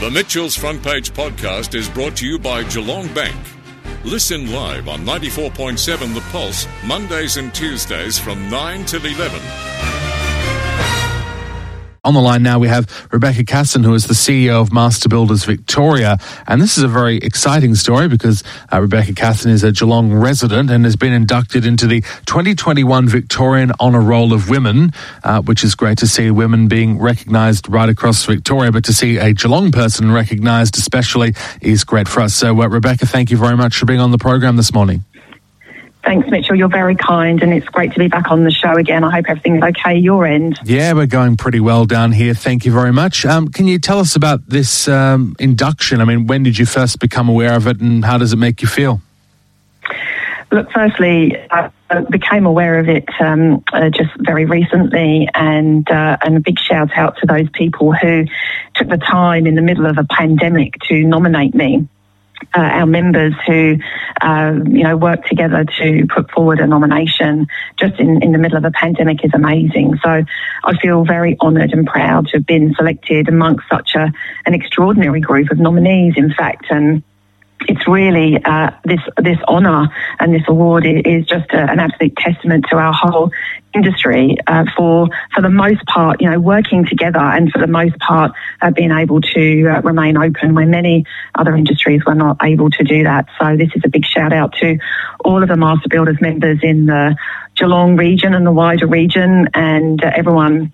The Mitchell's Front Page podcast is brought to you by Geelong Bank. Listen live on 94.7 The Pulse, Mondays and Tuesdays from 9 till 11. On the line now, we have Rebecca Casson, who is the CEO of Master Builders Victoria. And this is a very exciting story because uh, Rebecca Casson is a Geelong resident and has been inducted into the 2021 Victorian Honour Roll of Women, uh, which is great to see women being recognised right across Victoria. But to see a Geelong person recognised especially is great for us. So, uh, Rebecca, thank you very much for being on the program this morning. Thanks, Mitchell. You're very kind, and it's great to be back on the show again. I hope everything's okay your end. Yeah, we're going pretty well down here. Thank you very much. Um, can you tell us about this um, induction? I mean, when did you first become aware of it, and how does it make you feel? Look, firstly, I became aware of it um, uh, just very recently, and uh, and a big shout out to those people who took the time in the middle of a pandemic to nominate me uh, our members who, uh, you know, work together to put forward a nomination just in, in the middle of a pandemic is amazing. So I feel very honoured and proud to have been selected amongst such a, an extraordinary group of nominees, in fact, and it's really uh, this this honour and this award is just a, an absolute testament to our whole industry uh, for for the most part, you know, working together and for the most part uh, being able to uh, remain open when many other industries were not able to do that. So this is a big shout out to all of the Master Builders members in the Geelong region and the wider region and uh, everyone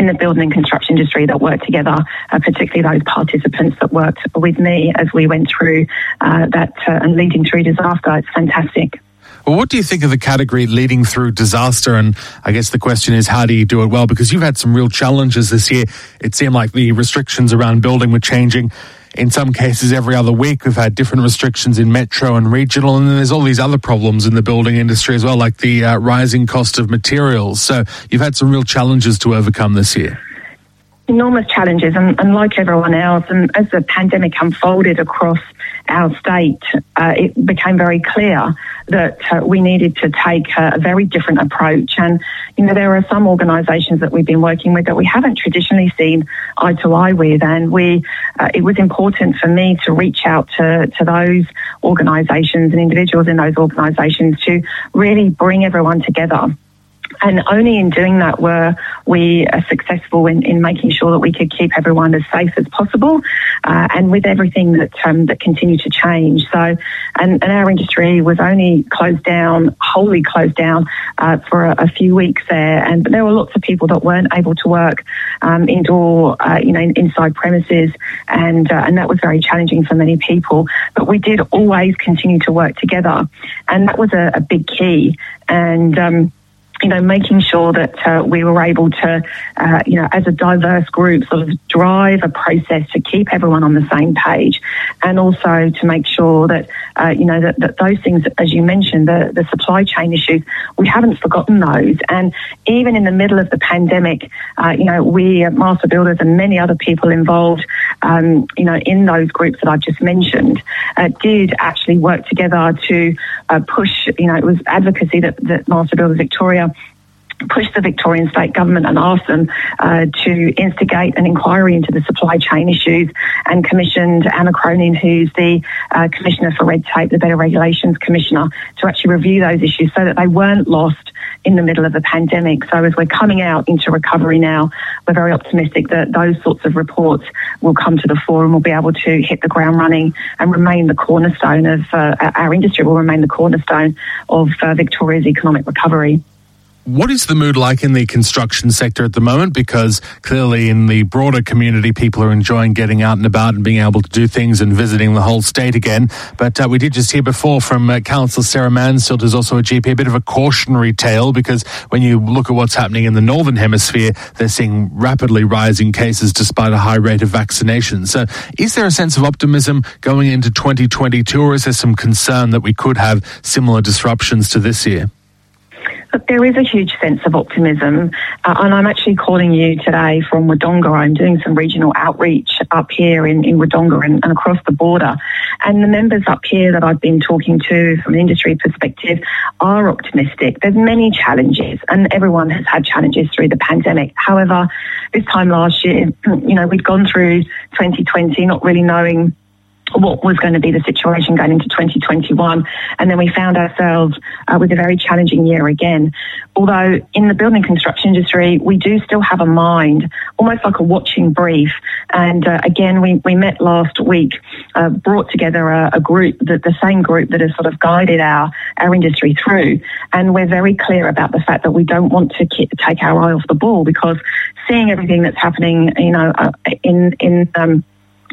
in the building and construction industry that worked together, uh, particularly those participants that worked with me as we went through uh, that uh, and leading through disaster. It's fantastic. Well, what do you think of the category leading through disaster? And I guess the question is, how do you do it well? Because you've had some real challenges this year. It seemed like the restrictions around building were changing in some cases every other week. We've had different restrictions in metro and regional, and then there's all these other problems in the building industry as well, like the uh, rising cost of materials. So you've had some real challenges to overcome this year enormous challenges, and, and, like everyone else, and as the pandemic unfolded across our state, uh, it became very clear that uh, we needed to take a, a, very different approach. And you know, there are some organisations that we've been working with that we haven't traditionally seen eye to eye with, and we uh, it was important for me to reach out to to those organisations and individuals in those organisations to really bring everyone together and only in doing that were we successful in, in making sure that we could keep everyone as safe as possible, uh, and with everything that um, that continued to change. So, and, and, our industry was only closed down, wholly closed down uh, for a, a, few weeks there, and there were lots of people that weren't able to work um, indoor, uh, you know, inside premises, and uh, and that was very challenging for many people. But we did always continue to work together, and that was a, a big key. And um, you know, making sure that uh, we were able to, uh, you know, as a diverse group, sort of drive a process to keep everyone on the same page, and also to make sure that, uh, you know, that, that, those things, as you mentioned, the, the supply chain issues, we haven't forgotten those. And even in the middle of the pandemic, uh, you know, we at Master Builders and many other people involved, um, you know, in those groups that I've just mentioned, uh, did actually work together to uh, push, you know, it was advocacy that, that Master Builders Victoria pushed the Victorian state government and asked them uh, to instigate an inquiry into the supply chain issues and commissioned Anna Cronin, who's the uh, Commissioner for Red Tape, the Better Regulations Commissioner, to actually review those issues so that they weren't lost in the middle of the pandemic. So as we're coming out into recovery now, we're very optimistic that those sorts of reports will come to the fore and we'll be able to hit the ground running and remain the cornerstone of uh, our industry will remain the cornerstone of uh, Victoria's economic recovery. What is the mood like in the construction sector at the moment? Because clearly, in the broader community, people are enjoying getting out and about and being able to do things and visiting the whole state again. But uh, we did just hear before from uh, Councillor Sarah Mansfield, who's also a GP, a bit of a cautionary tale because when you look at what's happening in the northern hemisphere, they're seeing rapidly rising cases despite a high rate of vaccination. So, is there a sense of optimism going into 2022, or is there some concern that we could have similar disruptions to this year? Look, there is a huge sense of optimism, uh, and I'm actually calling you today from Wodonga. I'm doing some regional outreach up here in, in Wodonga and, and across the border. And the members up here that I've been talking to from an industry perspective are optimistic. There's many challenges, and everyone has had challenges through the pandemic. However, this time last year, you know, we'd gone through 2020 not really knowing what was going to be the situation going into 2021. And then we found ourselves uh, with a very challenging year again. Although in the building construction industry, we do still have a mind, almost like a watching brief. And uh, again, we, we met last week, uh, brought together a, a group, the, the same group that has sort of guided our, our industry through. And we're very clear about the fact that we don't want to take our eye off the ball because seeing everything that's happening, you know, uh, in, in, um,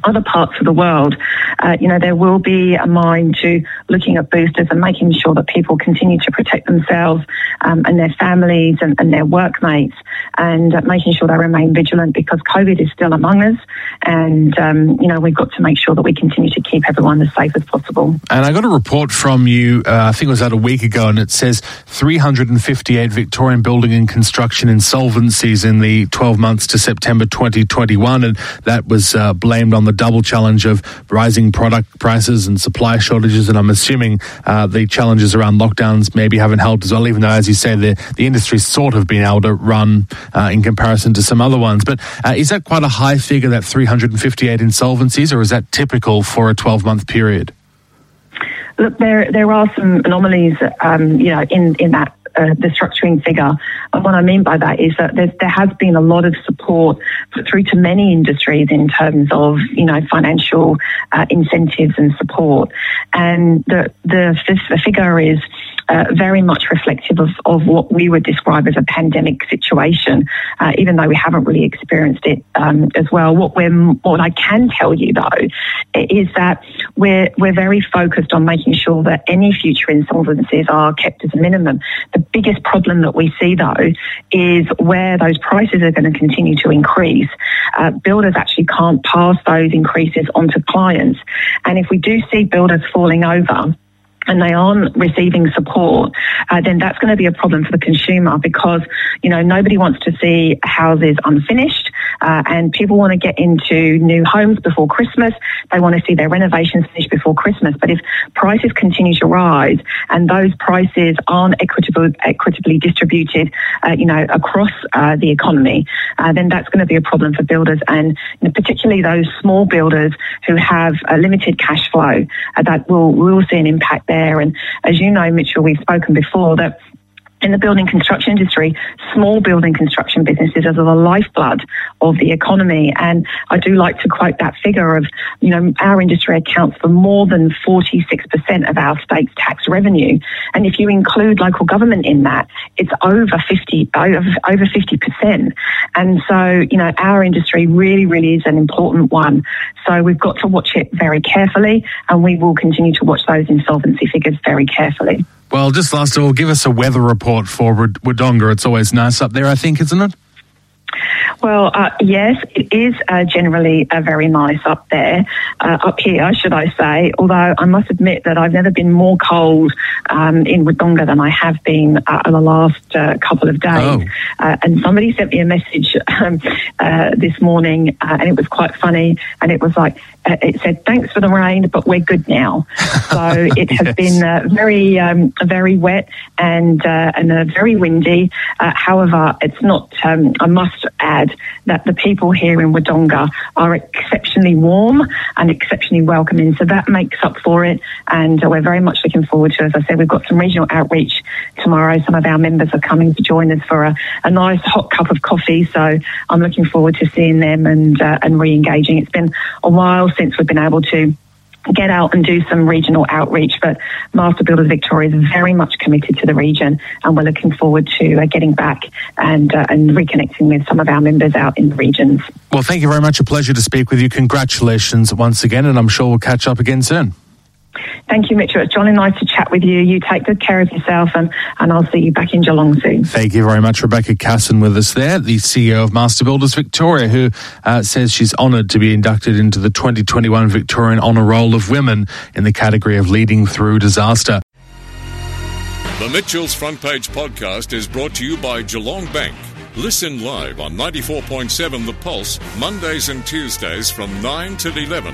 other parts of the world, uh, you know, there will be a mind to looking at boosters and making sure that people continue to protect themselves um, and their families and, and their workmates and uh, making sure they remain vigilant because COVID is still among us. And, um, you know, we've got to make sure that we continue to keep everyone as safe as possible. And I got a report from you, uh, I think it was out a week ago, and it says 358 Victorian building and construction insolvencies in the 12 months to September 2021. And that was uh, blamed on the double challenge of rising product prices and supply shortages. And I'm assuming uh, the challenges around lockdowns maybe haven't helped as well, even though, as you say, the, the industry's sort of been able to run uh, in comparison to some other ones. But uh, is that quite a high figure, that 358 insolvencies, or is that typical for a 12 month period? Look, there there are some anomalies, um, you know, in in that uh, the structuring figure. And what I mean by that is that there has been a lot of support through to many industries in terms of, you know, financial uh, incentives and support. And the, the, the figure is uh, very much reflective of, of what we would describe as a pandemic situation, uh, even though we haven't really experienced it um, as well. What we're, what I can tell you though, is that we're we're very focused on making sure that any future insolvencies are kept as a minimum. The biggest problem that we see though is where those prices are going to continue to increase. Uh, builders actually can't pass those increases onto clients, and if we do see builders falling over and they aren't receiving support, uh, then that's going to be a problem for the consumer because, you know, nobody wants to see houses unfinished uh, and people want to get into new homes before Christmas. They want to see their renovations finished before Christmas. But if prices continue to rise and those prices aren't equitable, equitably distributed, uh, you know, across uh, the economy, uh, then that's going to be a problem for builders and you know, particularly those small builders who have a limited cash flow uh, that will, will see an impact there. And as you know, Mitchell, we've spoken before that in the building construction industry, small building construction businesses are the lifeblood of the economy. And I do like to quote that figure of, you know, our industry accounts for more than 46% of our state's tax revenue. And if you include local government in that, it's over 50, over, over 50%. And so, you know, our industry really, really is an important one. So we've got to watch it very carefully and we will continue to watch those insolvency figures very carefully. Well, just last of all, give us a weather report for Wodonga. It's always nice up there, I think, isn't it? Well, uh, yes, it is uh, generally uh, very nice up there, uh, up here, should I say. Although I must admit that I've never been more cold um, in Wodonga than I have been uh, in the last uh, couple of days. Oh. and somebody sent me a message um, this morning, and it was quite funny. And it was like, it said, "Thanks for the rain, but we're good now." So it has yes. been very, um, very wet and and very windy. however, it's not. Um, I must add that the people here in Wodonga are exceptionally warm and exceptionally welcoming. So that makes up for it. And uh, we're very much looking forward to, as I said, we've got some regional outreach tomorrow. Some of our members are coming to join us for a, a nice hot cup of coffee. So I'm looking forward to seeing them and, uh, and re engaging. It's been a while since we've been able to get out and do some regional outreach. But Master Builders Victoria is very much committed to the region, and we're looking forward to uh, getting back and uh, and reconnecting with some of our members out in the regions. Well, thank you very much. A pleasure to speak with you. Congratulations once again, and I'm sure we'll catch up again soon. Thank you, Mitchell. It's John and nice to chat with you. You take good care of yourself, and, and I'll see you back in Geelong soon. Thank you very much, Rebecca Casson, with us there, the CEO of Master Builders Victoria, who uh, says she's honoured to be inducted into the 2021 Victorian Honour Roll of Women in the category of Leading Through Disaster. The Mitchell's Front Page podcast is brought to you by Geelong Bank. Listen live on 94.7 The Pulse, Mondays and Tuesdays from 9 till 11.